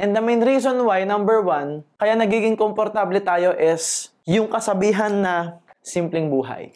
And the main reason why, number one, kaya nagiging komportable tayo is yung kasabihan na simpleng buhay.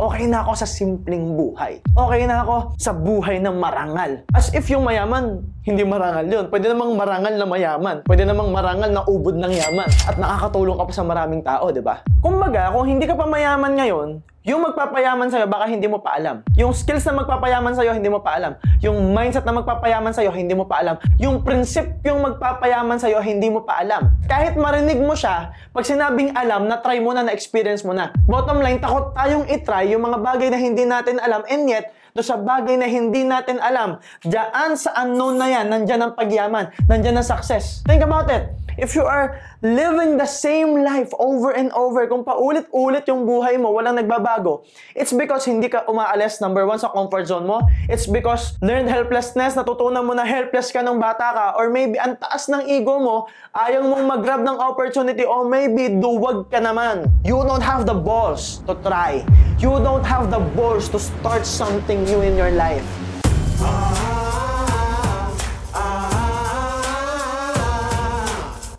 Okay na ako sa simpleng buhay. Okay na ako sa buhay ng marangal. As if yung mayaman, hindi marangal yun. Pwede namang marangal na mayaman. Pwede namang marangal na ubod ng yaman. At nakakatulong ka pa sa maraming tao, di ba? Kumbaga, kung hindi ka pa mayaman ngayon, yung magpapayaman sa'yo, baka hindi mo pa alam. Yung skills na magpapayaman sa'yo, hindi mo pa alam. Yung mindset na magpapayaman sa'yo, hindi mo pa alam. Yung prinsipyong magpapayaman sa'yo, hindi mo pa alam. Kahit marinig mo siya, pag sinabing alam, na-try mo na, na-experience mo na. Bottom line, takot tayong itry yung mga bagay na hindi natin alam and yet, do sa bagay na hindi natin alam, diyan sa unknown na yan, nandyan ang pagyaman, nandyan ang success. Think about it. If you are living the same life over and over, kung paulit-ulit yung buhay mo, walang nagbabago, it's because hindi ka umaalis, number one, sa comfort zone mo. It's because learned helplessness, natutunan mo na helpless ka nung bata ka, or maybe ang taas ng ego mo, ayaw mong mag-grab ng opportunity, or maybe duwag ka naman. You don't have the balls to try. You don't have the balls to start something new in your life.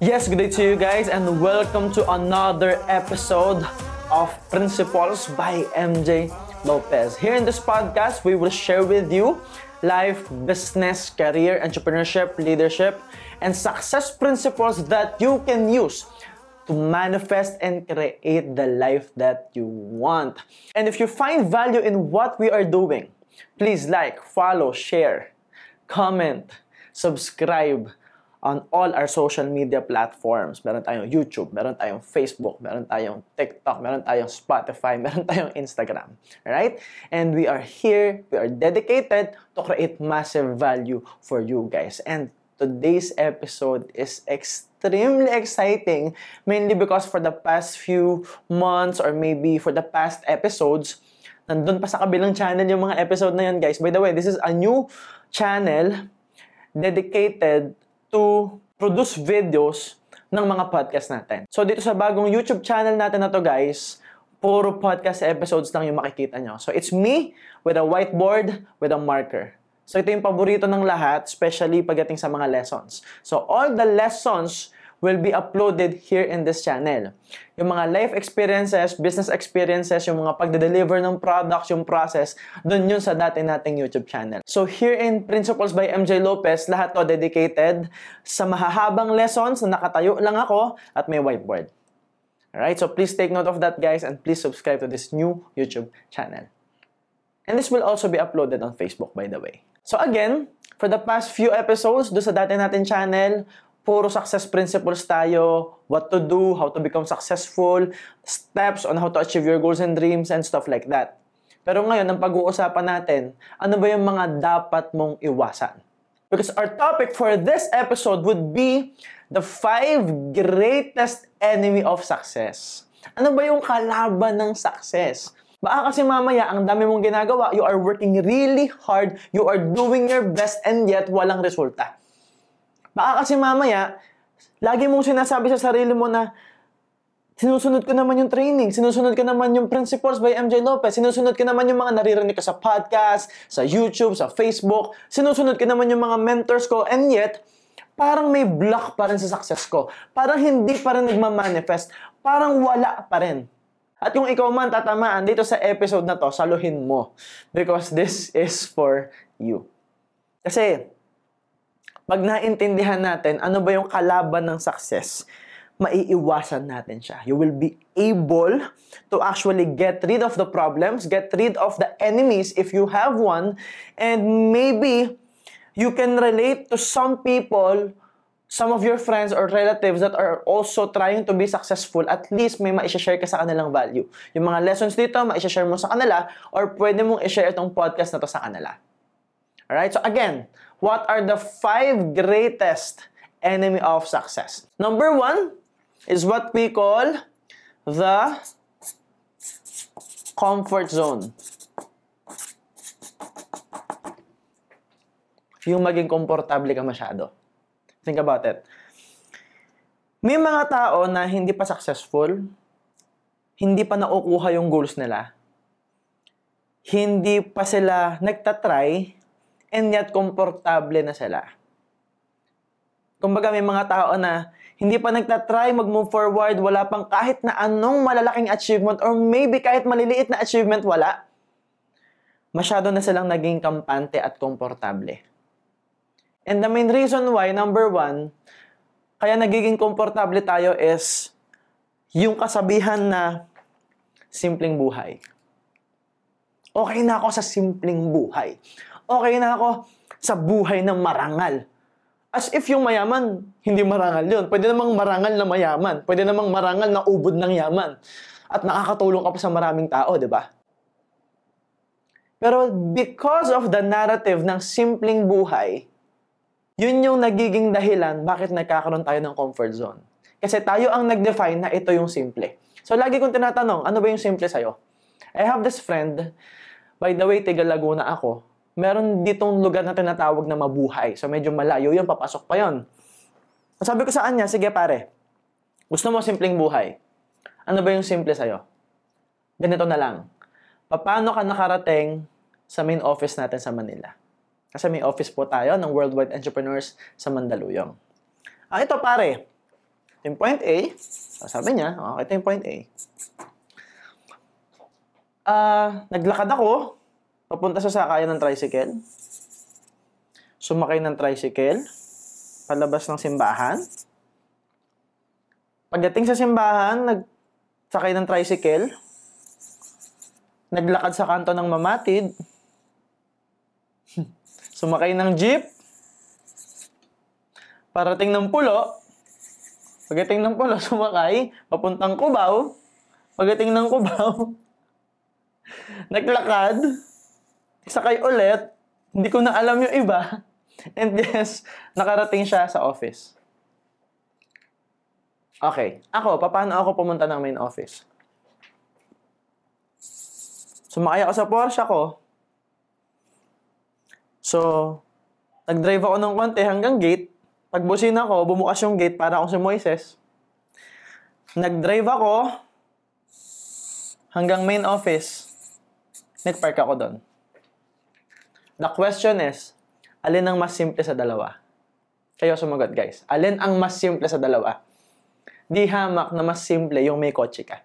Yes, good day to you guys and welcome to another episode of Principles by MJ Lopez. Here in this podcast, we will share with you life, business, career, entrepreneurship, leadership, and success principles that you can use to manifest and create the life that you want. And if you find value in what we are doing, please like, follow, share, comment, subscribe, on all our social media platforms. Meron tayong YouTube, meron tayong Facebook, meron tayong TikTok, meron tayong Spotify, meron tayong Instagram. Right? And we are here, we are dedicated to create massive value for you guys. And today's episode is extremely exciting, mainly because for the past few months or maybe for the past episodes, nandun pa sa kabilang channel yung mga episode na yan, guys. By the way, this is a new channel dedicated to produce videos ng mga podcast natin. So dito sa bagong YouTube channel natin na to guys, puro podcast episodes lang yung makikita nyo. So it's me with a whiteboard, with a marker. So ito yung paborito ng lahat, especially pagdating sa mga lessons. So all the lessons will be uploaded here in this channel. Yung mga life experiences, business experiences, yung mga pagde-deliver ng products, yung process, dun yun sa dati nating YouTube channel. So here in Principles by MJ Lopez, lahat to dedicated sa mahahabang lessons na nakatayo lang ako at may whiteboard. Alright, so please take note of that guys and please subscribe to this new YouTube channel. And this will also be uploaded on Facebook by the way. So again, for the past few episodes do sa dati natin channel, puro success principles tayo, what to do, how to become successful, steps on how to achieve your goals and dreams, and stuff like that. Pero ngayon, ang pag-uusapan natin, ano ba yung mga dapat mong iwasan? Because our topic for this episode would be the five greatest enemy of success. Ano ba yung kalaban ng success? Baka kasi mamaya, ang dami mong ginagawa, you are working really hard, you are doing your best, and yet walang resulta. Baka kasi mamaya, lagi mong sinasabi sa sarili mo na sinusunod ko naman yung training, sinusunod ko naman yung principles by MJ Lopez, sinusunod ko naman yung mga naririnig ko sa podcast, sa YouTube, sa Facebook, sinusunod ko naman yung mga mentors ko, and yet, parang may block pa rin sa success ko. Parang hindi pa rin nagmamanifest. Parang wala pa rin. At yung ikaw man tatamaan dito sa episode na to, saluhin mo. Because this is for you. Kasi, pag naintindihan natin ano ba yung kalaban ng success, maiiwasan natin siya. You will be able to actually get rid of the problems, get rid of the enemies if you have one, and maybe you can relate to some people, some of your friends or relatives that are also trying to be successful, at least may ma-share ka sa kanilang value. Yung mga lessons dito, ma-share mo sa kanila, or pwede mong i-share itong podcast na to sa kanila. Alright? So again, what are the five greatest enemy of success? Number one is what we call the comfort zone. Yung maging komportable ka masyado. Think about it. May mga tao na hindi pa successful, hindi pa naukuha yung goals nila, hindi pa sila nagtatry, and yet komportable na sila. Kumbaga may mga tao na hindi pa nagtatry mag-move forward, wala pang kahit na anong malalaking achievement or maybe kahit maliliit na achievement, wala. Masyado na silang naging kampante at komportable. And the main reason why, number one, kaya nagiging komportable tayo is yung kasabihan na simpleng buhay. Okay na ako sa simpleng buhay. Okay na ako sa buhay ng marangal. As if yung mayaman, hindi marangal yun. Pwede namang marangal na mayaman. Pwede namang marangal na ubod ng yaman. At nakakatulong ka pa sa maraming tao, di ba? Pero because of the narrative ng simpleng buhay, yun yung nagiging dahilan bakit nagkakaroon tayo ng comfort zone. Kasi tayo ang nag-define na ito yung simple. So lagi kong tinatanong, ano ba yung simple sa'yo? I have this friend, by the way, tiga Laguna ako, meron ditong lugar na tinatawag na mabuhay. So medyo malayo yun, papasok pa yun. Sabi ko sa kanya, sige pare, gusto mo simpleng buhay. Ano ba yung simple sa'yo? Ganito na lang. Paano ka nakarating sa main office natin sa Manila? Kasi may office po tayo ng Worldwide Entrepreneurs sa Mandaluyong. Ah, ito pare. Yung point A. Sabi niya, oh, ito yung point A. Ah, naglakad ako papunta sa sakayan ng tricycle. Sumakay ng tricycle. Palabas ng simbahan. Pagdating sa simbahan, nagsakay ng tricycle. Naglakad sa kanto ng mamatid. Sumakay ng jeep. Parating ng pulo. Pagdating ng pulo, sumakay. Papuntang Cubao. Pagdating ng Cubao, naglakad. Sakay ulit. Hindi ko na alam yung iba. And yes, nakarating siya sa office. Okay. Ako, paano ako pumunta ng main office? Sumakay ako sa Porsche ko. So, nag-drive ako ng konti hanggang gate. Pagbusin ako, bumukas yung gate para ako si Moises. Nag-drive ako hanggang main office. Nag-park ako doon. The question is, alin ang mas simple sa dalawa? Kayo sumagot, guys. Alin ang mas simple sa dalawa? Di hamak na mas simple yung may kotse ka.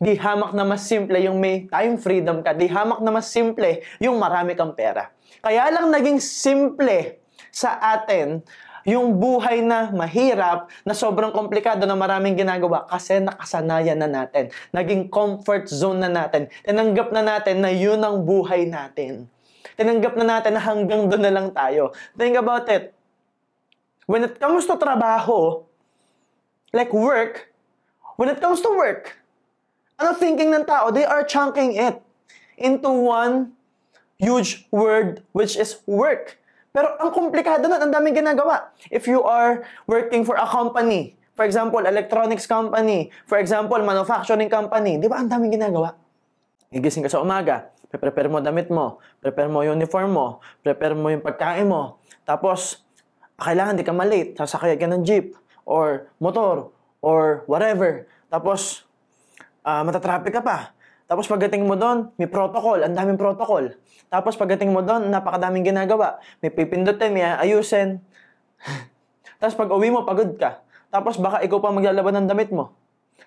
Di hamak na mas simple yung may time freedom ka. Di hamak na mas simple yung marami kang pera. Kaya lang naging simple sa atin yung buhay na mahirap, na sobrang komplikado, na maraming ginagawa kasi nakasanayan na natin. Naging comfort zone na natin. Tinanggap na natin na yun ang buhay natin. Tinanggap na natin na hanggang doon na lang tayo. Think about it. When it comes to trabaho, like work, when it comes to work, ano thinking ng tao? They are chunking it into one huge word which is work. Pero ang komplikado nun, ang daming ginagawa. If you are working for a company, for example, electronics company, for example, manufacturing company, di ba ang daming ginagawa? Igising ka sa umaga, prepare mo damit mo, prepare mo yung uniform mo, prepare mo yung pagkain mo. Tapos, kailangan di ka malate, sasakay ka ng jeep, or motor, or whatever. Tapos, uh, matatraffic ka pa. Tapos pagdating mo doon, may protocol, ang daming protocol. Tapos pagdating mo doon, napakadaming ginagawa. May pipindutin, may ayusin. Tapos pag uwi mo, pagod ka. Tapos baka ikaw pa maglalaban ng damit mo.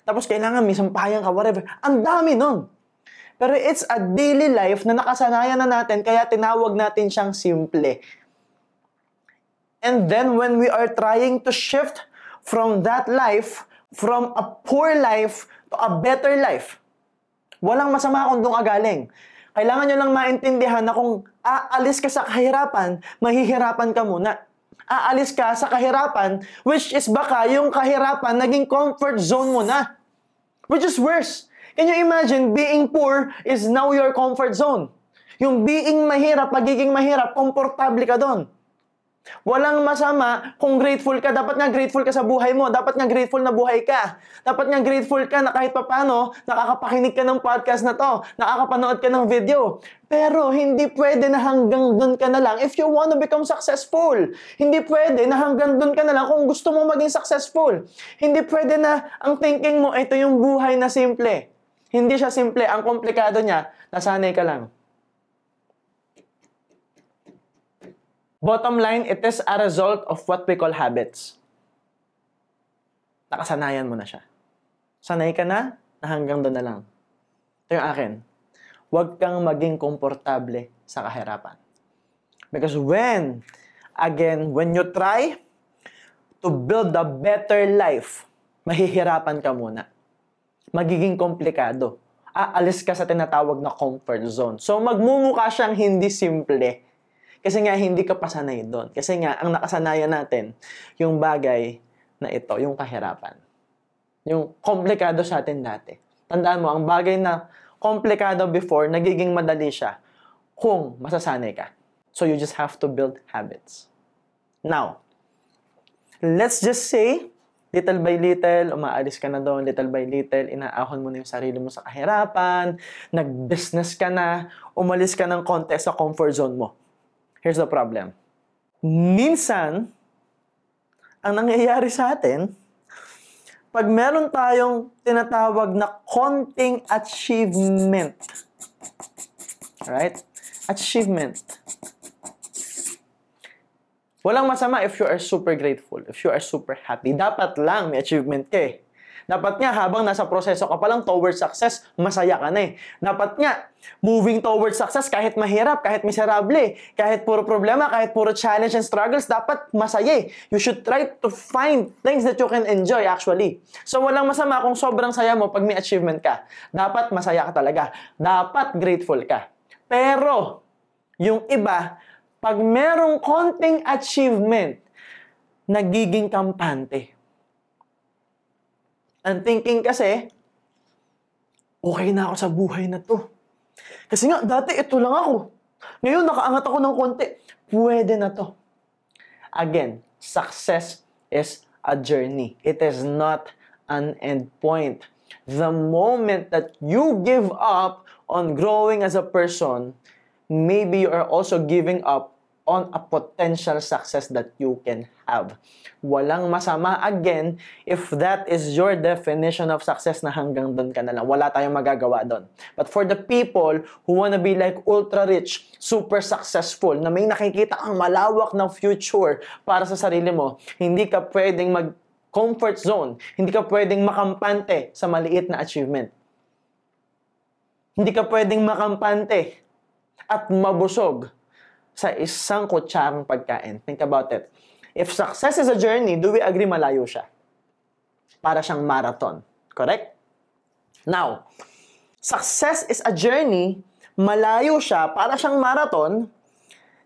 Tapos kailangan may sampayan ka, whatever. Ang dami nun. Pero it's a daily life na nakasanayan na natin, kaya tinawag natin siyang simple. And then when we are trying to shift from that life, from a poor life to a better life, walang masama kung doon agaling. Kailangan nyo lang maintindihan na kung aalis ka sa kahirapan, mahihirapan ka muna. Aalis ka sa kahirapan, which is baka yung kahirapan naging comfort zone mo na. Which is worse. Can you imagine being poor is now your comfort zone? Yung being mahirap, magiging mahirap, komportable ka doon. Walang masama kung grateful ka. Dapat nga grateful ka sa buhay mo. Dapat nga grateful na buhay ka. Dapat nga grateful ka na kahit papano, nakakapakinig ka ng podcast na to. Nakakapanood ka ng video. Pero hindi pwede na hanggang doon ka na lang if you want to become successful. Hindi pwede na hanggang doon ka na lang kung gusto mo maging successful. Hindi pwede na ang thinking mo, ito yung buhay na simple. Hindi siya simple. Ang komplikado niya, nasanay ka lang. Bottom line, it is a result of what we call habits. Nakasanayan mo na siya. Sanay ka na, na hanggang doon na lang. Ito yung akin. Huwag kang maging komportable sa kahirapan. Because when, again, when you try to build a better life, mahihirapan ka muna. Magiging komplikado. Aalis ka sa tinatawag na comfort zone. So magmumukha siyang hindi simple kasi nga hindi ka pasanay doon. Kasi nga ang nakasanayan natin yung bagay na ito, yung kahirapan. Yung komplikado sa atin dati. Tandaan mo, ang bagay na komplikado before, nagiging madali siya kung masasanay ka. So you just have to build habits. Now, let's just say, little by little, umaalis ka na doon, little by little, inaahon mo na yung sarili mo sa kahirapan, nag-business ka na, umalis ka ng konti sa comfort zone mo. Here's the problem. Minsan, ang nangyayari sa atin, pag meron tayong tinatawag na konting achievement, right? Achievement. Walang masama if you are super grateful, if you are super happy. Dapat lang may achievement ka eh. Dapat nga, habang nasa proseso ka pa lang towards success, masaya ka na eh. Dapat nga, moving towards success, kahit mahirap, kahit miserable, kahit puro problema, kahit puro challenge and struggles, dapat masaya eh. You should try to find things that you can enjoy actually. So, walang masama kung sobrang saya mo pag may achievement ka. Dapat masaya ka talaga. Dapat grateful ka. Pero, yung iba, pag merong konting achievement, nagiging kampante ang thinking kasi, okay na ako sa buhay na to. Kasi nga, dati ito lang ako. Ngayon, nakaangat ako ng konti. Pwede na to. Again, success is a journey. It is not an end point. The moment that you give up on growing as a person, maybe you are also giving up on a potential success that you can have. Walang masama again if that is your definition of success na hanggang doon ka na lang. Wala tayong magagawa doon. But for the people who wanna be like ultra rich, super successful, na may nakikita ang malawak na future para sa sarili mo, hindi ka pwedeng mag comfort zone. Hindi ka pwedeng makampante sa maliit na achievement. Hindi ka pwedeng makampante at mabusog sa isang kutsarang pagkain. Think about it. If success is a journey, do we agree malayo siya? Para siyang marathon. Correct? Now, success is a journey, malayo siya, para siyang marathon,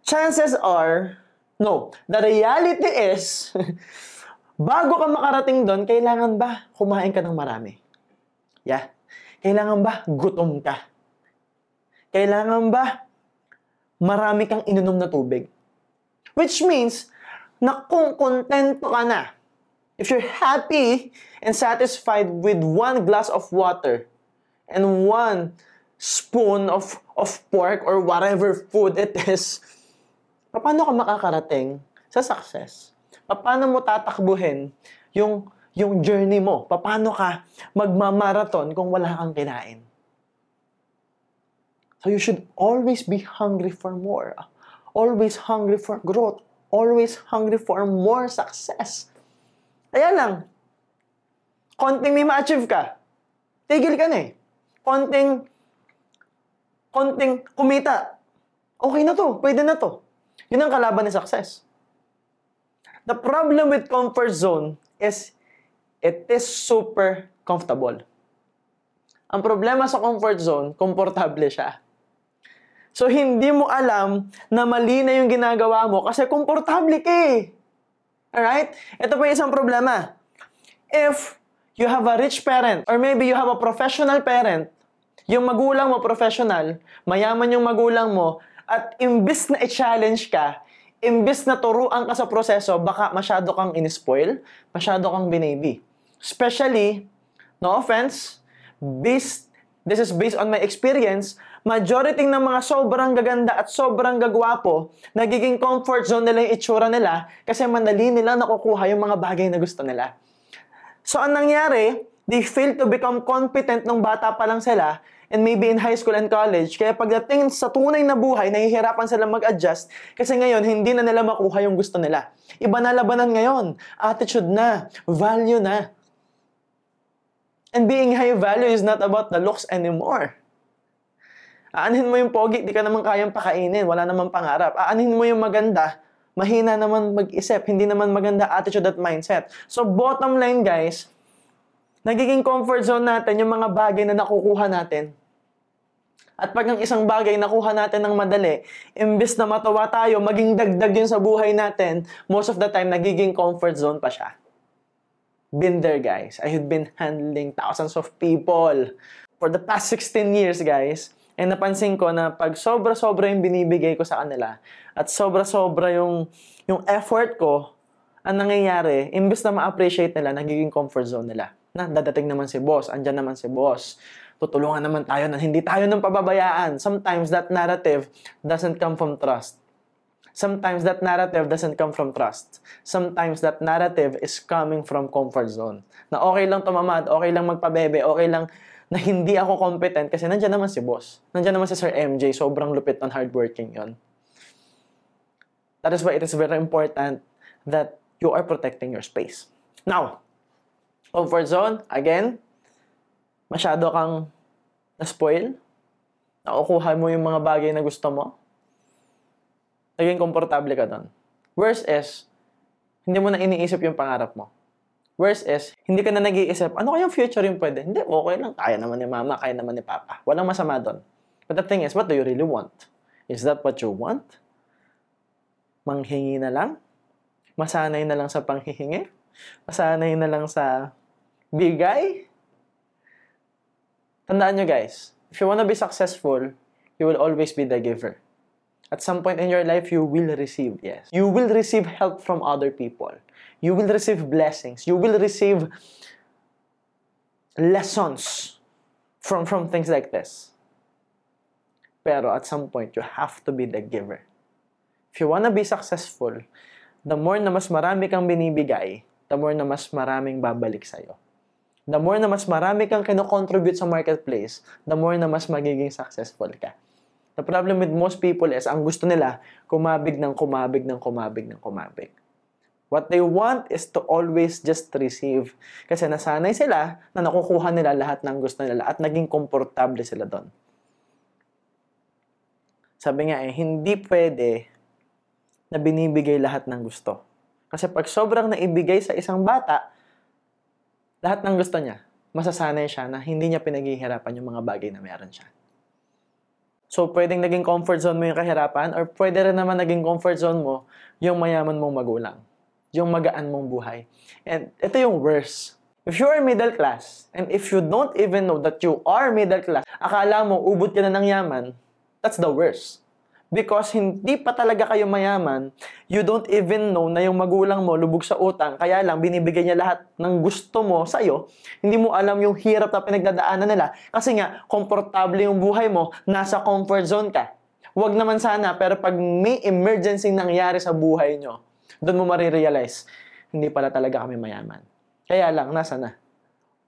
chances are, no, the reality is, bago ka makarating doon, kailangan ba kumain ka ng marami? Yeah. Kailangan ba gutom ka? Kailangan ba marami kang ininom na tubig. Which means, na kung kontento ka na, if you're happy and satisfied with one glass of water and one spoon of, of pork or whatever food it is, paano ka makakarating sa success? Paano mo tatakbuhin yung, yung journey mo? Paano ka magmamarathon kung wala kang kinain? So you should always be hungry for more. Always hungry for growth. Always hungry for more success. Kaya lang, konting may ma-achieve ka, tigil ka na eh. Konting, konting kumita, okay na to, pwede na to. Yun ang kalaban ng success. The problem with comfort zone is it is super comfortable. Ang problema sa comfort zone, komportable siya. So, hindi mo alam na mali na yung ginagawa mo kasi komportable ka eh. Alright? Ito pa yung isang problema. If you have a rich parent or maybe you have a professional parent, yung magulang mo professional, mayaman yung magulang mo, at imbis na i-challenge ka, imbis na turuan ka sa proseso, baka masyado kang in-spoil, masyado kang binaby. Especially, no offense, based, this is based on my experience, majority ng mga sobrang gaganda at sobrang gagwapo, nagiging comfort zone nila yung itsura nila kasi mandali nila nakukuha yung mga bagay na gusto nila. So, ang nangyari, they fail to become competent nung bata pa lang sila and maybe in high school and college. Kaya pagdating sa tunay na buhay, nahihirapan sila mag-adjust kasi ngayon hindi na nila makuha yung gusto nila. Iba na labanan ngayon. Attitude na. Value na. And being high value is not about the looks anymore. Aanhin mo yung pogi, di ka naman kayang pakainin, wala naman pangarap. Aanhin mo yung maganda, mahina naman mag-isip, hindi naman maganda attitude at mindset. So bottom line guys, nagiging comfort zone natin yung mga bagay na nakukuha natin. At pag ang isang bagay nakuha natin ng madali, imbes na matawa tayo, maging dagdag yun sa buhay natin, most of the time, nagiging comfort zone pa siya. Been there, guys. I have been handling thousands of people for the past 16 years, guys. And napansin ko na pag sobra-sobra yung binibigay ko sa kanila at sobra-sobra yung, yung effort ko, ang nangyayari, imbes na ma-appreciate nila, nagiging comfort zone nila. Na, dadating naman si boss, andyan naman si boss. Tutulungan naman tayo na hindi tayo nang pababayaan. Sometimes that narrative doesn't come from trust. Sometimes that narrative doesn't come from trust. Sometimes that narrative is coming from comfort zone. Na okay lang tumamad, okay lang magpabebe, okay lang na hindi ako competent kasi nandiyan naman si boss. Nandiyan naman si Sir MJ, sobrang lupit on hardworking yon. That is why it is very important that you are protecting your space. Now, comfort zone, again, masyado kang na-spoil, nakukuha mo yung mga bagay na gusto mo, naging komportable ka doon. Worst is, hindi mo na iniisip yung pangarap mo. Worst is, hindi ka na nag-iisip, ano kayang future yung pwede? Hindi, okay lang. Kaya naman ni mama, kaya naman ni papa. Walang masama doon. But the thing is, what do you really want? Is that what you want? Manghingi na lang? Masanay na lang sa panghihingi? Masanay na lang sa bigay? Tandaan nyo guys, if you wanna be successful, you will always be the giver. At some point in your life, you will receive, yes. You will receive help from other people. You will receive blessings. You will receive lessons from, from things like this. Pero at some point, you have to be the giver. If you wanna be successful, the more na mas marami kang binibigay, the more na mas maraming babalik sa'yo. The more na mas marami kang kinocontribute sa marketplace, the more na mas magiging successful ka. The problem with most people is, ang gusto nila, kumabig ng kumabig ng kumabig ng kumabig. What they want is to always just receive. Kasi nasanay sila na nakukuha nila lahat ng gusto nila at naging komportable sila doon. Sabi nga eh, hindi pwede na binibigay lahat ng gusto. Kasi pag sobrang naibigay sa isang bata, lahat ng gusto niya, masasanay siya na hindi niya pinaghihirapan yung mga bagay na meron siya. So, pwedeng naging comfort zone mo yung kahirapan or pwede rin naman naging comfort zone mo yung mayaman mong magulang yung magaan mong buhay. And ito yung worst. If you are middle class, and if you don't even know that you are middle class, akala mo ubod ka na ng yaman, that's the worst. Because hindi pa talaga kayo mayaman, you don't even know na yung magulang mo lubog sa utang, kaya lang binibigay niya lahat ng gusto mo sa'yo, hindi mo alam yung hirap na pinagdadaanan nila. Kasi nga, komportable yung buhay mo, nasa comfort zone ka. Huwag naman sana, pero pag may emergency nangyari sa buhay nyo, doon mo marirealize, hindi pala talaga kami mayaman. Kaya lang, nasa na?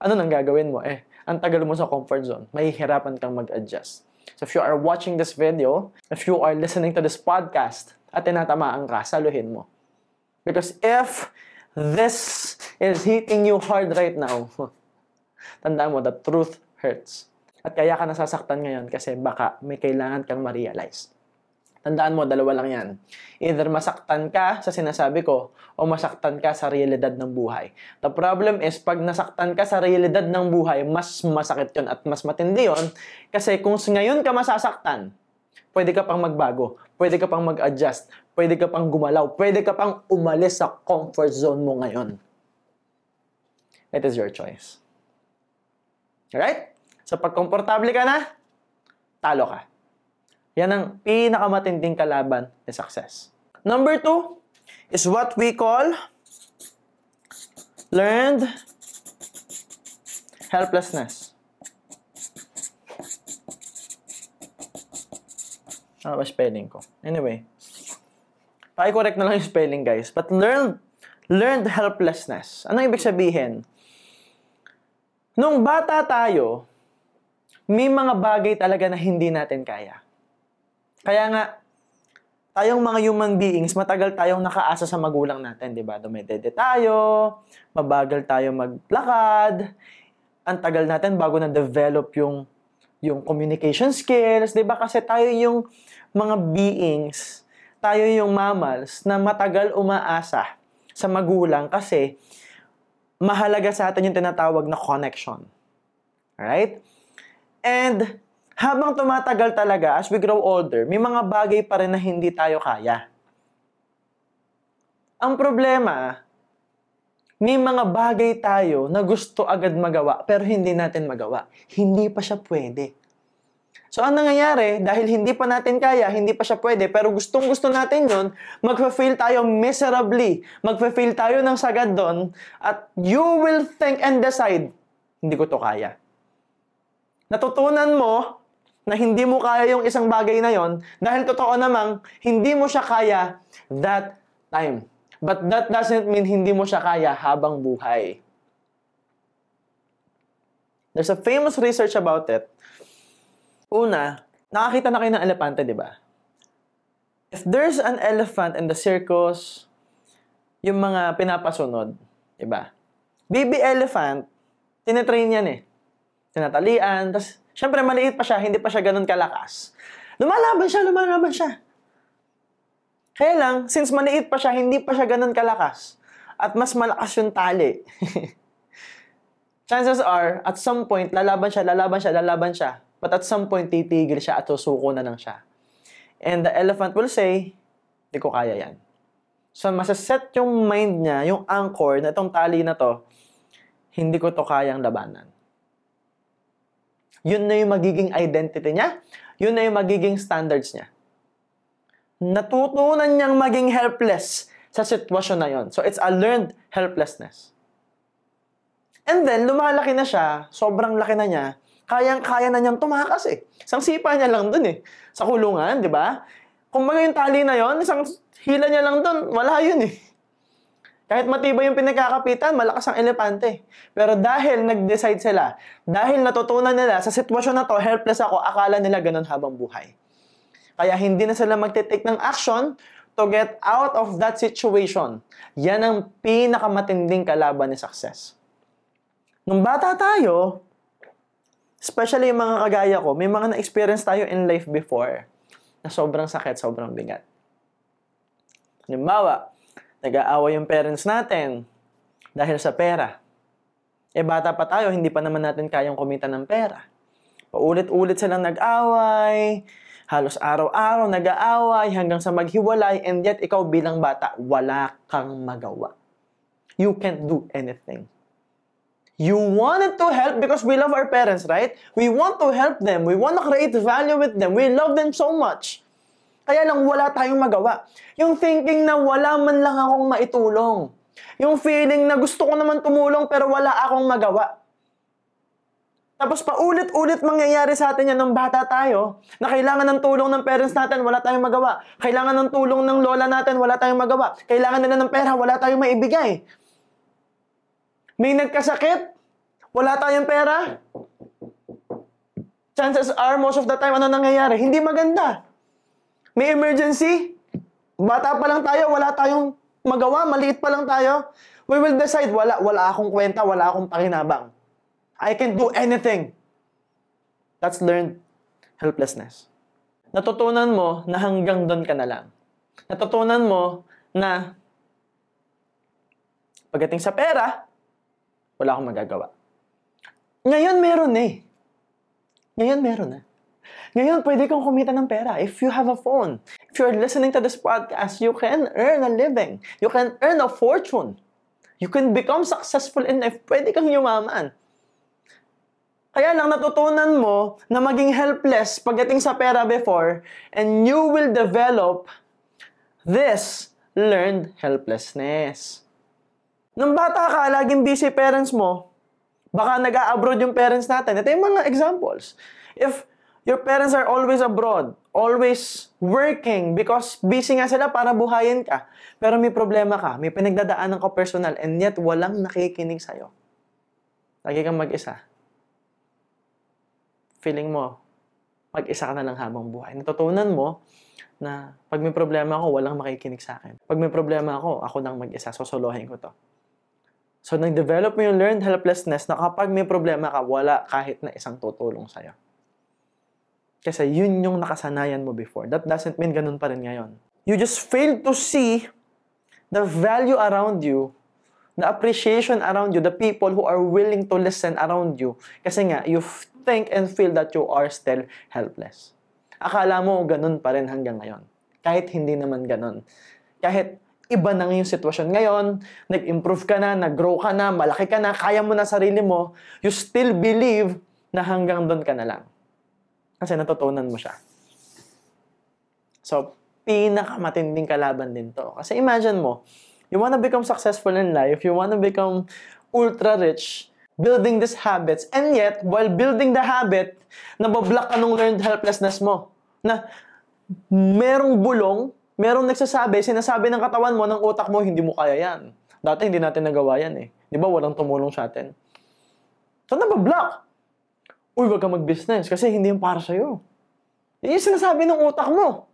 Ano nang gagawin mo? Eh, ang tagal mo sa comfort zone. Mahihirapan kang mag-adjust. So if you are watching this video, if you are listening to this podcast, at tinatamaan ka, saluhin mo. Because if this is hitting you hard right now, tandaan mo, the truth hurts. At kaya ka nasasaktan ngayon kasi baka may kailangan kang ma-realize. Tandaan mo, dalawa lang yan. Either masaktan ka sa sinasabi ko o masaktan ka sa realidad ng buhay. The problem is, pag nasaktan ka sa realidad ng buhay, mas masakit yon at mas matindi yon Kasi kung ngayon ka masasaktan, pwede ka pang magbago, pwede ka pang mag-adjust, pwede ka pang gumalaw, pwede ka pang umalis sa comfort zone mo ngayon. It is your choice. Alright? So pag komportable ka na, talo ka. Yan ang pinakamatinding kalaban ni success. Number two is what we call learned helplessness. Ano ba spelling ko? Anyway, paki-correct na lang yung spelling, guys. But learned, learned helplessness. Ano ibig sabihin? Nung bata tayo, may mga bagay talaga na hindi natin kaya. Kaya nga, tayong mga human beings, matagal tayong nakaasa sa magulang natin, di ba? Dumedede tayo, mabagal tayo maglakad, ang tagal natin bago na-develop yung yung communication skills, 'di ba? Kasi tayo yung mga beings, tayo yung mammals na matagal umaasa sa magulang kasi mahalaga sa atin yung tinatawag na connection. Alright? And habang tumatagal talaga, as we grow older, may mga bagay pa rin na hindi tayo kaya. Ang problema, may mga bagay tayo na gusto agad magawa pero hindi natin magawa. Hindi pa siya pwede. So, ang nangyayari, dahil hindi pa natin kaya, hindi pa siya pwede, pero gustong gusto natin yon magfa-fail tayo miserably. Magfa-fail tayo ng sagad doon, at you will think and decide, hindi ko to kaya. Natutunan mo na hindi mo kaya yung isang bagay na yon dahil totoo namang hindi mo siya kaya that time. But that doesn't mean hindi mo siya kaya habang buhay. There's a famous research about it. Una, nakakita na kayo ng elepante, di ba? If there's an elephant in the circus, yung mga pinapasunod, di ba? Baby elephant, tinetrain yan eh. Tinatalian, tapos, syempre maliit pa siya, hindi pa siya ganun kalakas. Lumalaban siya, lumalaban siya. Kaya lang, since maliit pa siya, hindi pa siya ganun kalakas. At mas malakas yung tali. Chances are, at some point, lalaban siya, lalaban siya, lalaban siya. But at some point, titigil siya at susuko na lang siya. And the elephant will say, hindi ko kaya yan. So, masaset yung mind niya, yung anchor na itong tali na to, hindi ko to kayang labanan. Yun na yung magiging identity niya. Yun na yung magiging standards niya. Natutunan niyang maging helpless sa sitwasyon na yon. So, it's a learned helplessness. And then, lumalaki na siya, sobrang laki na niya, kayang-kaya na niyang tumakas eh. Isang sipa niya lang dun eh. Sa kulungan, di ba? Kung baga yung tali na yon, isang hila niya lang dun, wala yun eh. Kahit matibay yung pinagkakapitan, malakas ang elepante. Pero dahil nag-decide sila, dahil natutunan nila sa sitwasyon na to, helpless ako, akala nila ganun habang buhay. Kaya hindi na sila magte-take ng action to get out of that situation. Yan ang pinakamatinding kalaban ni success. Nung bata tayo, Especially yung mga kagaya ko, may mga na-experience tayo in life before na sobrang sakit, sobrang bigat. Halimbawa, nag-aaway yung parents natin dahil sa pera. Eh bata pa tayo, hindi pa naman natin kayang kumita ng pera. Paulit-ulit silang nag-away, halos araw-araw nag-aaway hanggang sa maghiwalay and yet ikaw bilang bata, wala kang magawa. You can't do anything. You wanted to help because we love our parents, right? We want to help them. We want to create value with them. We love them so much. Kaya lang wala tayong magawa. Yung thinking na wala man lang akong maitulong. Yung feeling na gusto ko naman tumulong pero wala akong magawa. Tapos paulit-ulit mangyayari sa atin yan ng bata tayo na kailangan ng tulong ng parents natin, wala tayong magawa. Kailangan ng tulong ng lola natin, wala tayong magawa. Kailangan nila ng pera, wala tayong maibigay. May nagkasakit, wala tayong pera. Chances are, most of the time, ano nangyayari? Hindi maganda. May emergency, bata pa lang tayo, wala tayong magawa, maliit pa lang tayo. We will decide, wala, wala akong kwenta, wala akong pakinabang. I can do anything. That's learned helplessness. Natutunan mo na hanggang doon ka na lang. Natutunan mo na pagdating sa pera, wala akong magagawa. Ngayon meron eh. Ngayon meron na. Ngayon, pwede kang kumita ng pera if you have a phone. If you're listening to this podcast, you can earn a living. You can earn a fortune. You can become successful in life. Pwede kang yumaman. Kaya lang natutunan mo na maging helpless pagdating sa pera before and you will develop this learned helplessness. Nung bata ka, laging busy parents mo, baka nag-abroad yung parents natin. Ito yung mga examples. If your parents are always abroad, always working because busy nga sila para buhayin ka, pero may problema ka, may pinagdadaanan ka personal, and yet walang nakikinig sa'yo. Lagi kang mag-isa. feeling mo, mag-isa ka na lang habang buhay. Natutunan mo na pag may problema ako, walang makikinig sa akin. Pag may problema ako, ako nang mag-isa, sosolohin ko to. So, nag-develop mo yung learned helplessness na kapag may problema ka, wala kahit na isang tutulong sa'yo. Kasi yun yung nakasanayan mo before. That doesn't mean ganun pa rin ngayon. You just fail to see the value around you, the appreciation around you, the people who are willing to listen around you. Kasi nga, you think and feel that you are still helpless. Akala mo ganun pa rin hanggang ngayon. Kahit hindi naman ganun. Kahit iba na yung sitwasyon ngayon, nag-improve ka na, nag-grow ka na, malaki ka na, kaya mo na sarili mo, you still believe na hanggang doon ka na lang. Kasi natutunan mo siya. So, pinakamatinding kalaban din to. Kasi imagine mo, you wanna become successful in life, you wanna become ultra rich, building these habits, and yet, while building the habit, nabablock ka nung learned helplessness mo. Na merong bulong, merong nagsasabi, sinasabi ng katawan mo, ng utak mo, hindi mo kaya yan. Dati hindi natin nagawa yan eh. Di ba walang tumulong sa atin? So nabablock. Uy, wag ka mag-business kasi hindi yung para sa'yo. Yan yung sinasabi ng utak mo.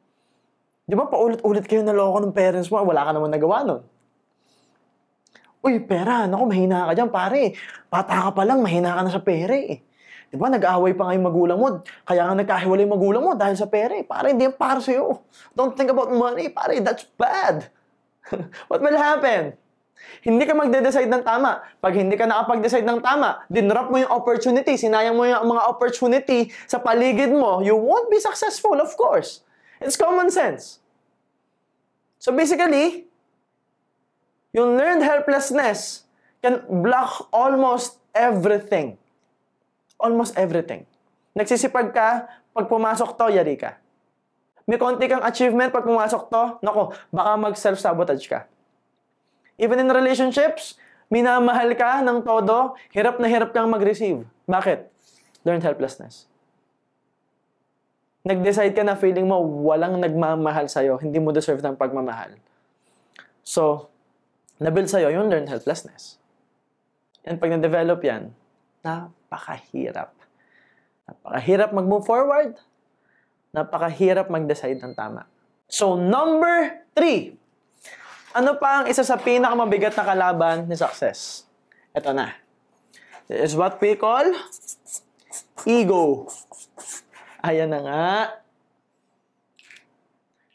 Di ba paulit-ulit kayo naloko ng parents mo, wala ka naman nagawa nun. Uy, pera, naku, mahina ka dyan, pare. Bata ka pa lang, mahina ka na sa pera eh. Di ba, nag-aaway pa nga yung magulang mo. Kaya nga nagkahiwalay magulang mo dahil sa pera. Eh. Pare, hindi yan para sa'yo. Don't think about money. Pare, that's bad. What will happen? Hindi ka magde-decide ng tama. Pag hindi ka nakapag-decide ng tama, dinrop mo yung opportunity, sinayang mo yung mga opportunity sa paligid mo, you won't be successful, of course. It's common sense. So basically, yung learned helplessness can block almost everything almost everything. Nagsisipag ka, pag pumasok to, yari ka. May konti kang achievement pag pumasok to, nako, baka mag-self-sabotage ka. Even in relationships, minamahal ka ng todo, hirap na hirap kang mag-receive. Bakit? Learned helplessness. Nag-decide ka na feeling mo walang nagmamahal sa'yo, hindi mo deserve ng pagmamahal. So, nabuild sa'yo yung learned helplessness. And pag na-develop yan, napakahirap. Napakahirap mag-move forward. Napakahirap mag-decide ng tama. So, number three. Ano pa ang isa sa pinakamabigat na kalaban ni success? Ito na. This is what we call ego. Ayan na nga.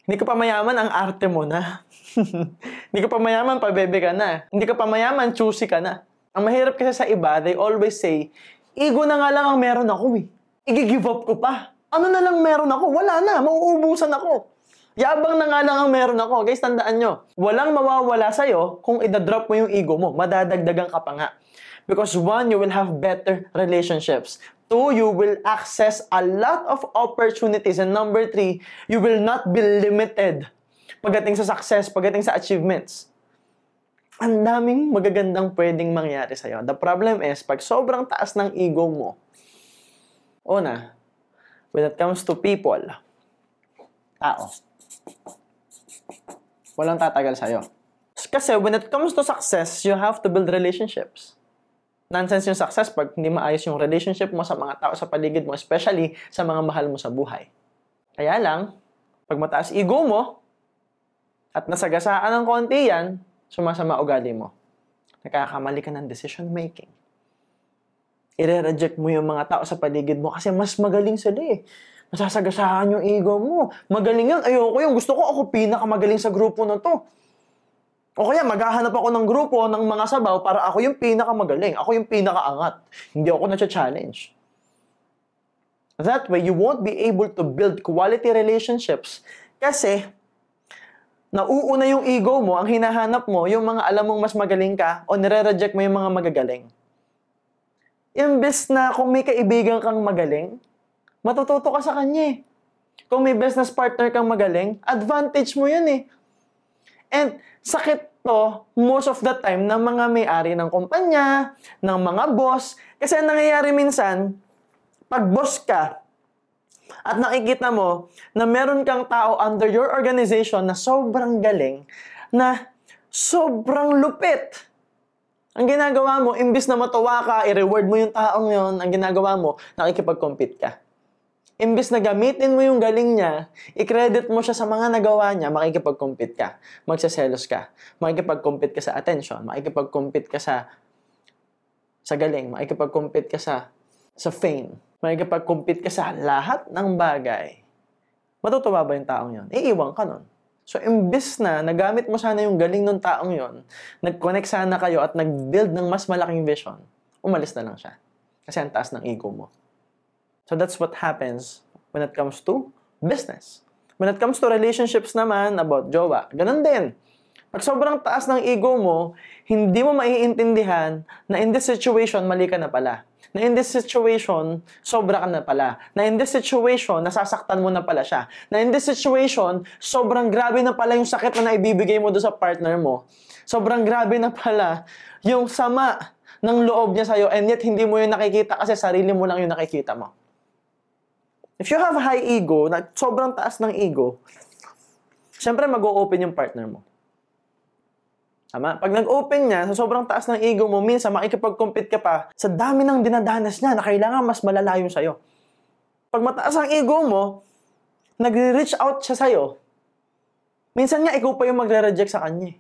Hindi ka pa mayaman, ang arte mo na. Hindi ka pa mayaman, pabebe ka na. Hindi ka pa mayaman, choosy ka na. Ang mahirap kasi sa iba, they always say, ego na nga lang ang meron ako eh. I-give up ko pa. Ano na lang meron ako? Wala na, mauubusan ako. Yabang na nga lang ang meron ako. Guys, tandaan nyo, walang mawawala sa'yo kung idadrop mo yung ego mo. Madadagdagan ka pa nga. Because one, you will have better relationships. Two, you will access a lot of opportunities. And number three, you will not be limited pagdating sa success, pagdating sa achievements ang daming magagandang pwedeng mangyari sa'yo. The problem is, pag sobrang taas ng ego mo, una, when it comes to people, tao, walang tatagal sa'yo. Kasi when it comes to success, you have to build relationships. Nonsense yung success pag hindi maayos yung relationship mo sa mga tao sa paligid mo, especially sa mga mahal mo sa buhay. Kaya lang, pag mataas ego mo, at nasagasaan ng konti yan, sumasama ugali mo. Nakakamali ka ng decision making. I-reject mo yung mga tao sa paligid mo kasi mas magaling sila eh. Masasagasaan yung ego mo. Magaling yan. Ayoko yung gusto ko ako pinakamagaling sa grupo na to. O kaya maghahanap ako ng grupo ng mga sabaw para ako yung pinakamagaling. Ako yung pinakaangat. Hindi ako na-challenge. That way, you won't be able to build quality relationships kasi nauuna yung ego mo, ang hinahanap mo, yung mga alam mong mas magaling ka, o nire-reject mo yung mga magagaling. Imbes na kung may kaibigan kang magaling, matututo ka sa kanya eh. Kung may business partner kang magaling, advantage mo yun eh. And sakit to most of the time ng mga may-ari ng kumpanya, ng mga boss. Kasi ang nangyayari minsan, pag boss ka, at nakikita mo na meron kang tao under your organization na sobrang galing, na sobrang lupit. Ang ginagawa mo, imbis na matuwa ka, i-reward mo yung taong yon, ang ginagawa mo, nakikipag-compete ka. Imbis na gamitin mo yung galing niya, i-credit mo siya sa mga nagawa niya, makikipag-compete ka. Magsaselos ka. Makikipag-compete ka sa attention. Makikipag-compete ka sa sa galing. Makikipag-compete ka sa sa fame. Makikipag-compete ka sa lahat ng bagay. Matutuwa ba yung taong yon? Iiwan ka nun. So, imbis na nagamit mo sana yung galing ng taong yon, nag-connect sana kayo at nag-build ng mas malaking vision, umalis na lang siya. Kasi ang taas ng ego mo. So that's what happens when it comes to business. When it comes to relationships naman about jowa, ganun din. Pag sobrang taas ng ego mo, hindi mo maiintindihan na in this situation, mali ka na pala. Na in this situation, sobra ka na pala. Na in this situation, nasasaktan mo na pala siya. Na in this situation, sobrang grabe na pala yung sakit na naibibigay mo do sa partner mo. Sobrang grabe na pala yung sama ng loob niya sa'yo and yet hindi mo yun nakikita kasi sarili mo lang yung nakikita mo. If you have high ego, na sobrang taas ng ego, syempre mag-open yung partner mo. Tama? Pag nag-open niya, sa sobrang taas ng ego mo, minsan makikipag-compete ka pa sa dami ng dinadanas niya na kailangan mas malala yung sa'yo. Pag mataas ang ego mo, nagre-reach out siya sa'yo, minsan nga ikaw pa yung magre-reject sa kanya. eh.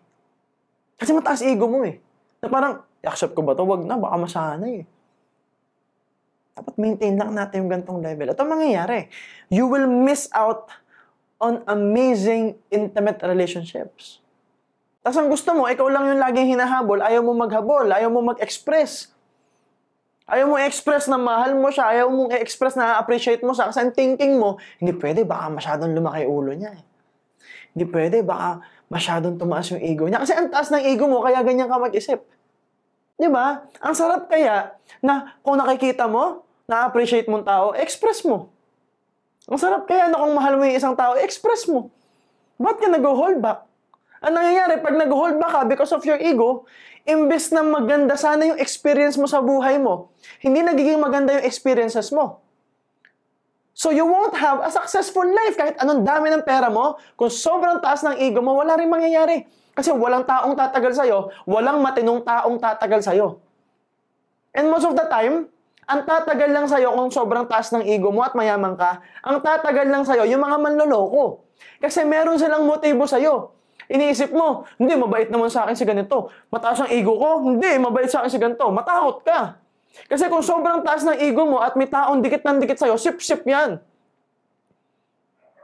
Kasi mataas ego mo eh. Na parang, accept ko ba to? Wag na, baka masanay eh. Dapat maintain lang natin yung gantong level. Ito ang mangyayari. You will miss out on amazing intimate relationships. Tapos ang gusto mo, ikaw lang yung laging hinahabol, ayaw mo maghabol, ayaw mo mag-express. Ayaw mo i-express na mahal mo siya, ayaw mo i-express na appreciate mo siya. Kasi ang thinking mo, hindi pwede, baka masyadong lumaki ulo niya. Eh. Hindi pwede, baka masyadong tumaas yung ego niya. Kasi ang taas ng ego mo, kaya ganyan ka mag-isip. Di ba? Ang sarap kaya na kung nakikita mo, na-appreciate mong tao, express mo. Ang sarap kaya na kung mahal mo yung isang tao, express mo. Ba't ka nag-hold back? Ang nangyayari, pag nag-hold back ka because of your ego, imbes na maganda sana yung experience mo sa buhay mo, hindi nagiging maganda yung experiences mo. So you won't have a successful life kahit anong dami ng pera mo. Kung sobrang taas ng ego mo, wala rin mangyayari. Kasi walang taong tatagal sa'yo, walang matinong taong tatagal sa'yo. And most of the time, ang tatagal lang sa'yo kung sobrang taas ng ego mo at mayaman ka, ang tatagal lang sa'yo yung mga manloloko. Kasi meron silang motibo sa'yo. Iniisip mo, hindi, mabait naman sa akin si ganito. Mataas ang ego ko? Hindi, mabait sa akin si ganito. Matakot ka. Kasi kung sobrang taas ng ego mo at may taong dikit ng dikit sa'yo, sip-sip yan.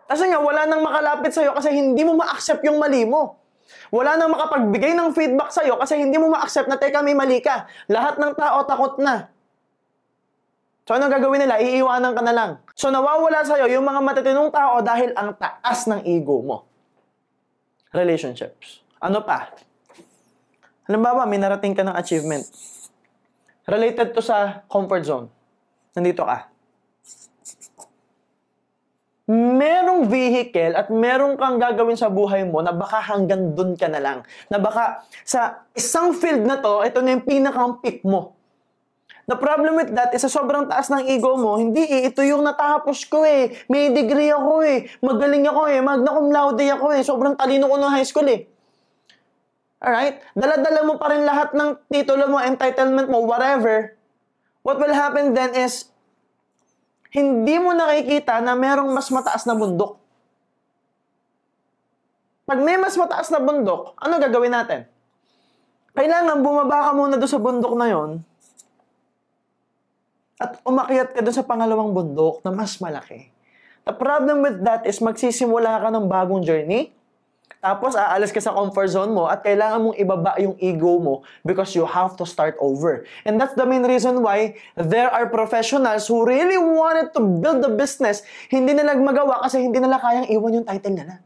Kasi nga, wala nang makalapit sa'yo kasi hindi mo ma-accept yung mali mo. Wala nang makapagbigay ng feedback sa'yo kasi hindi mo ma-accept na, teka, may mali ka. Lahat ng tao takot na. So, anong gagawin nila? Iiwanan ka na lang. So, nawawala sa'yo yung mga matatinong tao dahil ang taas ng ego mo. Relationships. Ano pa? Halimbawa, may narating ka ng achievement. Related to sa comfort zone. Nandito ka. Merong vehicle at merong kang gagawin sa buhay mo na baka hanggang dun ka na lang. Na baka sa isang field na to, ito na yung pinakang peak mo. The problem with that is sa sobrang taas ng ego mo, hindi eh, ito yung natapos ko eh. May degree ako eh. Magaling ako eh. Magna cum laude ako eh. Sobrang talino ko ng high school eh. Alright? Daladala mo pa rin lahat ng titulo mo, entitlement mo, whatever. What will happen then is, hindi mo nakikita na merong mas mataas na bundok. Pag may mas mataas na bundok, ano gagawin natin? Kailangan bumaba ka muna doon sa bundok na yon at umakyat ka doon sa pangalawang bundok na mas malaki. The problem with that is magsisimula ka ng bagong journey, tapos aalis ka sa comfort zone mo at kailangan mong ibaba yung ego mo because you have to start over. And that's the main reason why there are professionals who really wanted to build the business, hindi nila magawa kasi hindi nila kayang iwan yung title nila.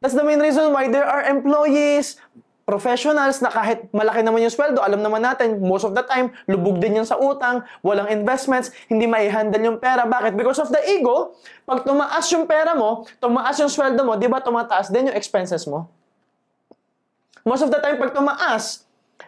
That's the main reason why there are employees, professionals na kahit malaki naman yung sweldo, alam naman natin, most of the time, lubog din yan sa utang, walang investments, hindi mai-handle yung pera. Bakit? Because of the ego, pag tumaas yung pera mo, tumaas yung sweldo mo, di ba tumataas din yung expenses mo? Most of the time, pag tumaas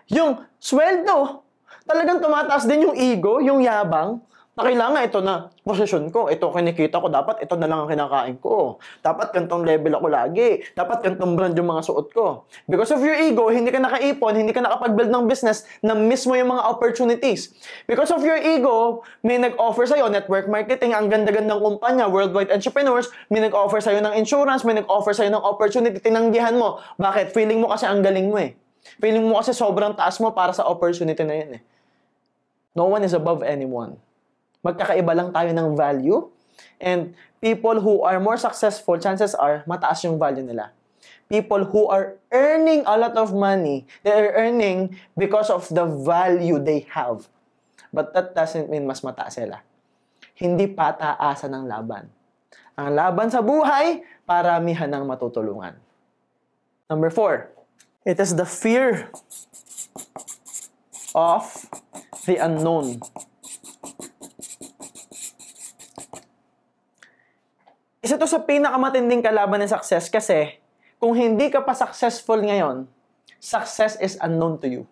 yung sweldo, talagang tumataas din yung ego, yung yabang, Na kailangan ito na posisyon ko, ito kinikita ko, dapat ito na lang ang kinakain ko. Dapat kantong level ako lagi. Dapat kantong brand yung mga suot ko. Because of your ego, hindi ka nakaipon, hindi ka nakapag-build ng business na miss mo yung mga opportunities. Because of your ego, may nag-offer sa'yo network marketing, ang ganda-gandang kumpanya, worldwide entrepreneurs, may nag-offer sa'yo ng insurance, may nag-offer sa'yo ng opportunity, tinanggihan mo. Bakit? Feeling mo kasi ang galing mo eh. Feeling mo kasi sobrang taas mo para sa opportunity na yun eh. No one is above anyone. Magkakaiba lang tayo ng value. And people who are more successful, chances are, mataas yung value nila. People who are earning a lot of money, they are earning because of the value they have. But that doesn't mean mas mataas sila. Hindi pataasa ng laban. Ang laban sa buhay, paramihan ng matutulungan. Number four, it is the fear of the unknown. Isa to sa pinakamatinding kalaban ng success kasi kung hindi ka pa successful ngayon, success is unknown to you.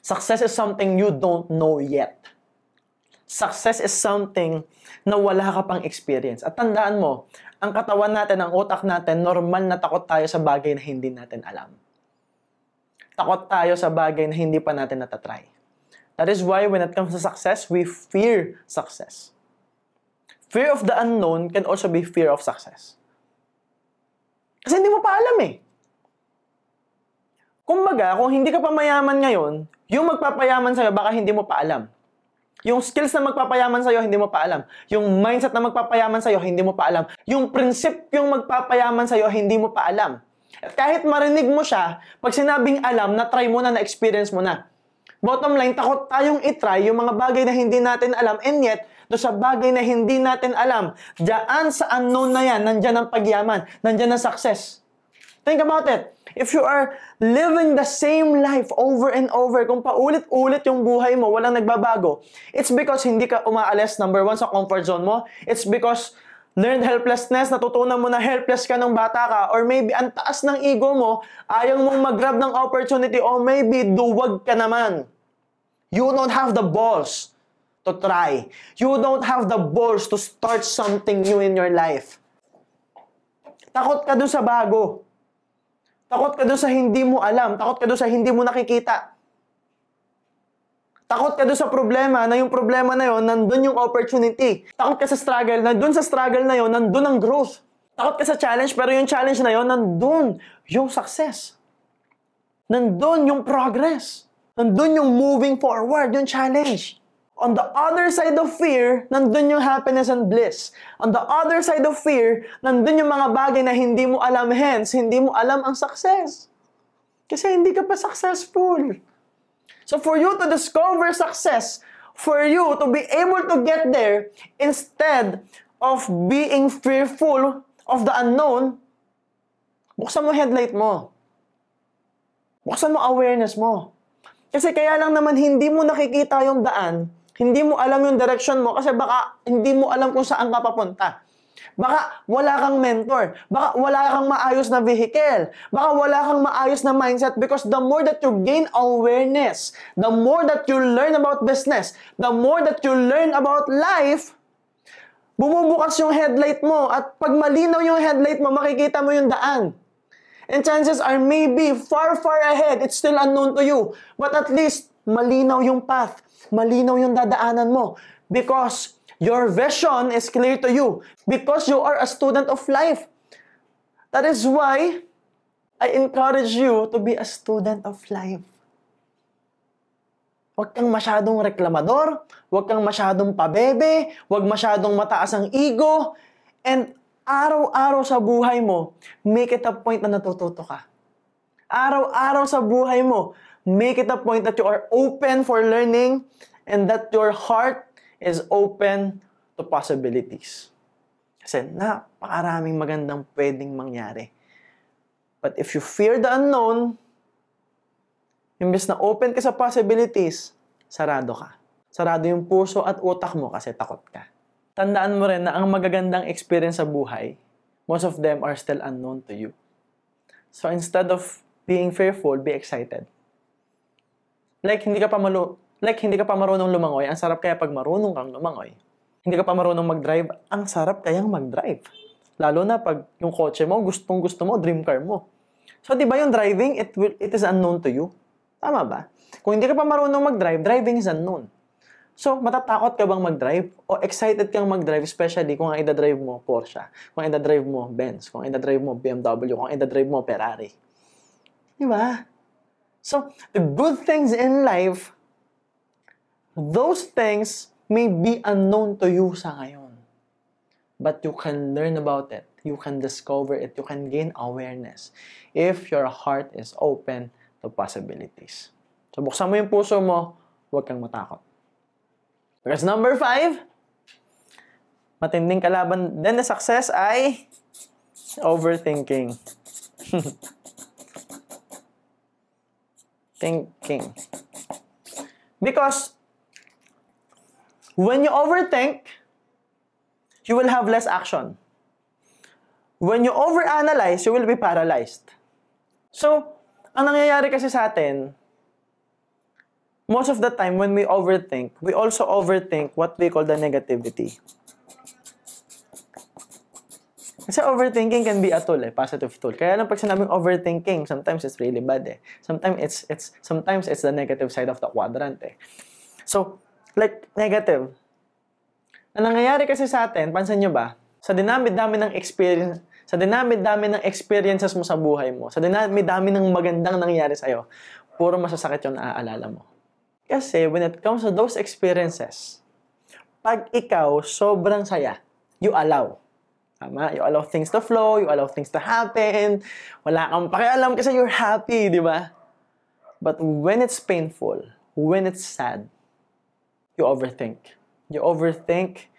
Success is something you don't know yet. Success is something na wala ka pang experience. At tandaan mo, ang katawan natin, ang utak natin, normal na takot tayo sa bagay na hindi natin alam. Takot tayo sa bagay na hindi pa natin natatry. That is why when it comes to success, we fear success. Fear of the unknown can also be fear of success. Kasi hindi mo pa alam eh. Kumbaga, kung hindi ka pa mayaman ngayon, yung magpapayaman sa'yo, baka hindi mo pa alam. Yung skills na magpapayaman sa'yo, hindi mo pa alam. Yung mindset na magpapayaman sa'yo, hindi mo pa alam. Yung prinsipyong magpapayaman sa'yo, hindi mo pa alam. At kahit marinig mo siya, pag sinabing alam, na-try mo na, na-experience mo na. Bottom line, takot tayong itry yung mga bagay na hindi natin alam and yet, do sa bagay na hindi natin alam. Diyan sa unknown na yan, nandyan ang pagyaman, nandyan ang success. Think about it. If you are living the same life over and over, kung paulit-ulit yung buhay mo, walang nagbabago, it's because hindi ka umaalis, number one, sa comfort zone mo. It's because learned helplessness, natutunan mo na helpless ka nung bata ka, or maybe ang taas ng ego mo, ayaw mong mag-grab ng opportunity, or maybe duwag ka naman. You don't have the balls to try. You don't have the balls to start something new in your life. Takot ka dun sa bago. Takot ka dun sa hindi mo alam. Takot ka dun sa hindi mo nakikita. Takot ka dun sa problema na yung problema na yon nandun yung opportunity. Takot ka sa struggle na dun sa struggle na yon nandun ang growth. Takot ka sa challenge pero yung challenge na yon nandun yung success. Nandun yung progress. Nandun yung moving forward, yung challenge. On the other side of fear, nandun yung happiness and bliss. On the other side of fear, nandun yung mga bagay na hindi mo alam, hence, hindi mo alam ang success. Kasi hindi ka pa successful. So for you to discover success, for you to be able to get there, instead of being fearful of the unknown, buksan mo headlight mo. Buksan mo awareness mo. Kasi kaya lang naman hindi mo nakikita yung daan hindi mo alam yung direction mo kasi baka hindi mo alam kung saan ka papunta. Baka wala kang mentor. Baka wala kang maayos na vehicle. Baka wala kang maayos na mindset because the more that you gain awareness, the more that you learn about business, the more that you learn about life, bumubukas yung headlight mo at pag malinaw yung headlight mo, makikita mo yung daan. And chances are maybe far, far ahead, it's still unknown to you. But at least, malinaw yung path malinaw yung dadaanan mo. Because your vision is clear to you. Because you are a student of life. That is why I encourage you to be a student of life. Huwag kang masyadong reklamador, huwag kang masyadong pabebe, huwag masyadong mataas ang ego, and araw-araw sa buhay mo, make it a point na natututo ka. Araw-araw sa buhay mo, make it a point that you are open for learning and that your heart is open to possibilities. Kasi napakaraming magandang pwedeng mangyari. But if you fear the unknown, imbes na open ka sa possibilities, sarado ka. Sarado yung puso at utak mo kasi takot ka. Tandaan mo rin na ang magagandang experience sa buhay, most of them are still unknown to you. So instead of being fearful, be excited. Like, hindi ka pa malu Like, hindi ka pa marunong lumangoy, ang sarap kaya pag marunong kang lumangoy. Hindi ka pa marunong mag-drive, ang sarap kayang mag-drive. Lalo na pag yung kotse mo, gustong gusto mo, dream car mo. So, di ba yung driving, it, will, it is unknown to you? Tama ba? Kung hindi ka pa marunong mag-drive, driving is unknown. So, matatakot ka bang mag-drive? O excited kang mag-drive, especially kung ang ida-drive mo Porsche, kung ang ida-drive mo Benz, kung ang ida-drive mo BMW, kung ang ida-drive mo Ferrari. Di ba? So, the good things in life, those things may be unknown to you sa ngayon. But you can learn about it. You can discover it. You can gain awareness if your heart is open to possibilities. So, buksan mo yung puso mo, huwag kang matakot. Because number five, matinding kalaban din na success ay overthinking. Thinking. Because when you overthink, you will have less action. When you overanalyze, you will be paralyzed. So, ang nangyayari kasi sa atin, most of the time when we overthink, we also overthink what we call the negativity. Kasi overthinking can be a tool, eh, positive tool. Kaya lang pag sinabing overthinking, sometimes it's really bad eh. Sometimes it's it's sometimes it's the negative side of the quadrant eh. So, like negative. Ang nangyayari kasi sa atin, pansin nyo ba? Sa dinami-dami ng experience, sa dinami-dami ng experiences mo sa buhay mo, sa dinami-dami ng magandang nangyayari sa'yo, puro masasakit yung naaalala mo. Kasi when it comes to those experiences, pag ikaw sobrang saya, you allow. Tama? You allow things to flow, you allow things to happen. Wala kang pakialam kasi you're happy, di ba? But when it's painful, when it's sad, you overthink. You overthink,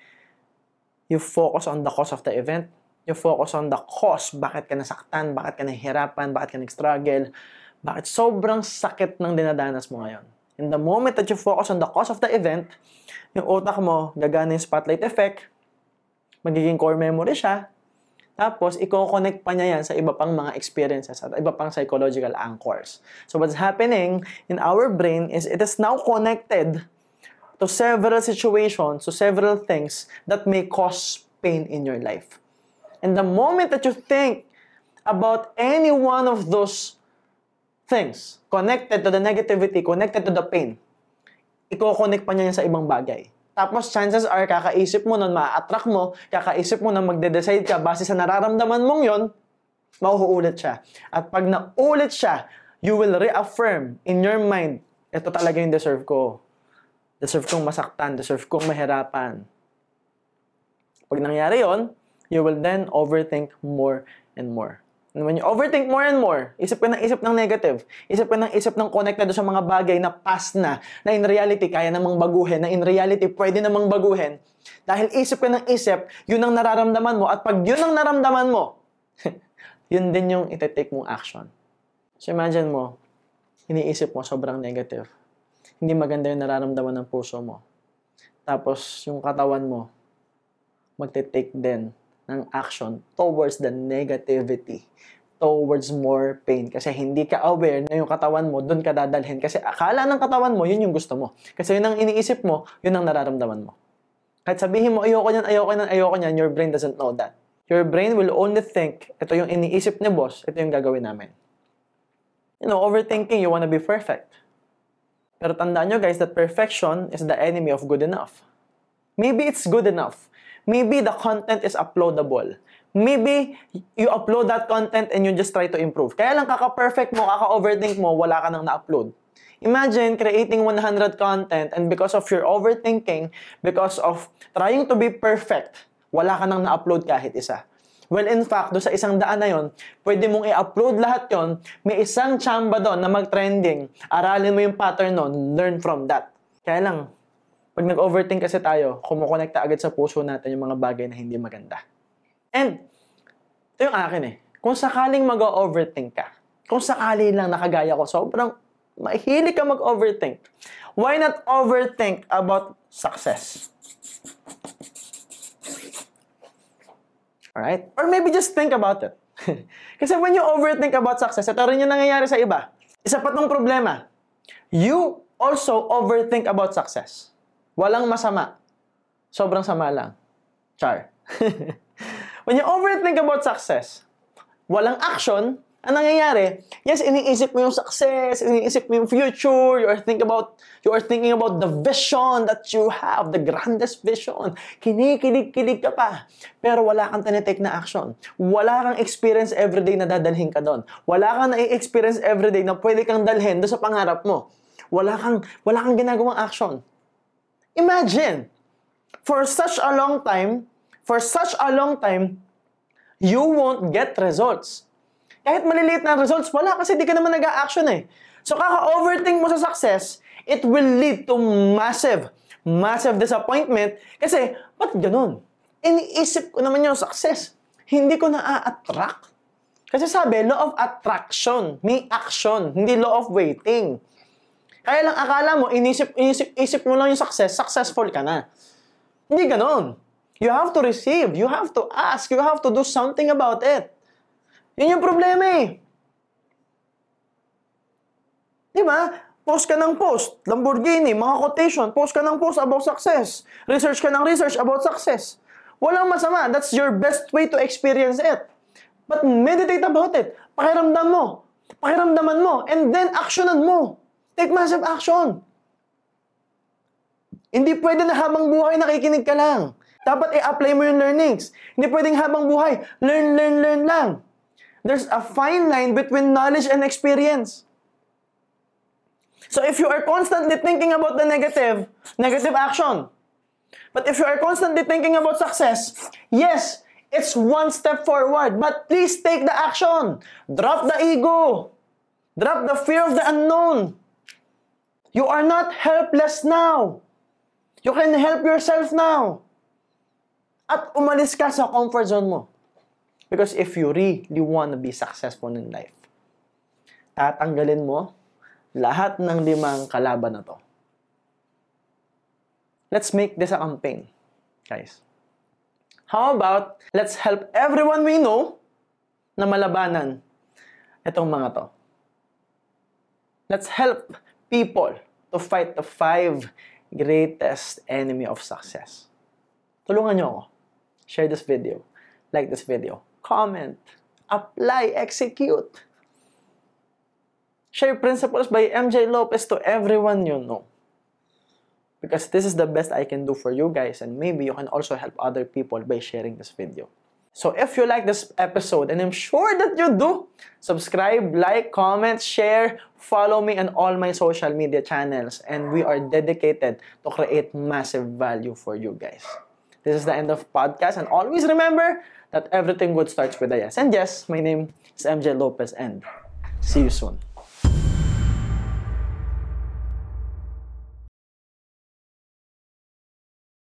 you focus on the cause of the event, you focus on the cause, bakit ka nasaktan, bakit ka nahihirapan, bakit ka nag-struggle, bakit sobrang sakit ng dinadanas mo ngayon. In the moment that you focus on the cause of the event, yung utak mo, gagana yung spotlight effect, magiging core memory siya, tapos, i-connect pa niya yan sa iba pang mga experiences at iba pang psychological anchors. So, what's happening in our brain is it is now connected to several situations, to several things that may cause pain in your life. And the moment that you think about any one of those things connected to the negativity, connected to the pain, i-connect pa niya yan sa ibang bagay. Tapos, chances are, kakaisip mo nun, ma-attract mo, kakaisip mo na magde-decide ka base sa nararamdaman mong yon, mauulit siya. At pag naulit siya, you will reaffirm in your mind, ito talaga yung deserve ko. Deserve kong masaktan, deserve kong mahirapan. Pag nangyari yon, you will then overthink more and more. When you overthink more and more, isip ka ng isip ng negative, isip ka ng isip ng connected sa mga bagay na past na, na in reality kaya namang baguhin, na in reality pwede namang baguhin. Dahil isip ka ng isip, yun ang nararamdaman mo. At pag yun ang naramdaman mo, yun din yung iti-take mong action. So imagine mo, iniisip mo sobrang negative. Hindi maganda yung nararamdaman ng puso mo. Tapos yung katawan mo, magte-take din ng action towards the negativity, towards more pain. Kasi hindi ka aware na yung katawan mo, doon ka dadalhin. Kasi akala ng katawan mo, yun yung gusto mo. Kasi yun ang iniisip mo, yun ang nararamdaman mo. Kahit sabihin mo, ayoko niyan, ayoko niyan, ayoko niyan, your brain doesn't know that. Your brain will only think, ito yung iniisip ni boss, ito yung gagawin namin. You know, overthinking, you wanna be perfect. Pero tandaan nyo guys that perfection is the enemy of good enough. Maybe it's good enough. Maybe the content is uploadable. Maybe you upload that content and you just try to improve. Kaya lang kaka-perfect mo, kaka-overthink mo, wala ka nang na-upload. Imagine creating 100 content and because of your overthinking, because of trying to be perfect, wala ka nang na-upload kahit isa. Well, in fact, do sa isang daan na yon, pwede mong i-upload lahat yon. May isang chamba doon na mag-trending. Aralin mo yung pattern nun, learn from that. Kaya lang, pag nag-overthink kasi tayo, kumukonekta agad sa puso natin yung mga bagay na hindi maganda. And, ito yung akin eh. Kung sakaling mag-overthink ka, kung sakali lang nakagaya ko, sobrang mahilig ka mag-overthink. Why not overthink about success? Alright? Or maybe just think about it. Kasi when you overthink about success, ito rin yung nangyayari sa iba. Isa pa tong problema. You also overthink about success. Walang masama. Sobrang sama lang. Char. When you overthink about success, walang action, ang nangyayari, yes, iniisip mo yung success, iniisip mo yung future, you are thinking about, you are thinking about the vision that you have, the grandest vision. Kinikilig-kilig ka pa, pero wala kang tinitake na action. Wala kang experience everyday na dadalhin ka doon. Wala kang na-experience everyday na pwede kang dalhin doon sa pangarap mo. Wala kang, wala kang ginagawang action. Imagine, for such a long time, for such a long time, you won't get results. Kahit maliliit na results, wala kasi di ka naman nag-action eh. So kaka-overthink mo sa success, it will lead to massive, massive disappointment kasi, ba't ganun? Iniisip ko naman yung success. Hindi ko na-attract. Kasi sabi, law of attraction, may action, hindi law of waiting. Kaya lang akala mo, inisip, inisip, isip mo lang yung success, successful ka na. Hindi ganon. You have to receive, you have to ask, you have to do something about it. Yun yung problema eh. Di ba? Post ka ng post, Lamborghini, mga quotation, post ka ng post about success. Research ka ng research about success. Walang masama. That's your best way to experience it. But meditate about it. Pakiramdam mo. Pakiramdaman mo. And then actionan mo. Take massive action. Hindi pwede na habang buhay nakikinig ka lang. Dapat i-apply mo yung learnings. Hindi pwedeng habang buhay, learn, learn, learn lang. There's a fine line between knowledge and experience. So if you are constantly thinking about the negative, negative action. But if you are constantly thinking about success, yes, it's one step forward, but please take the action. Drop the ego. Drop the fear of the unknown. You are not helpless now. You can help yourself now. At umalis ka sa comfort zone mo. Because if you really want to be successful in life, tatanggalin mo lahat ng limang kalaban na to. Let's make this a campaign, guys. How about, let's help everyone we know na malabanan itong mga to. Let's help people to fight the five greatest enemy of success. Tulungan nyo ako. Share this video. Like this video. Comment. Apply. Execute. Share Principles by MJ Lopez to everyone you know. Because this is the best I can do for you guys and maybe you can also help other people by sharing this video. So if you like this episode, and I'm sure that you do, subscribe, like, comment, share, follow me on all my social media channels, and we are dedicated to create massive value for you guys. This is the end of podcast, and always remember that everything good starts with a yes. And yes, my name is MJ Lopez, and see you soon.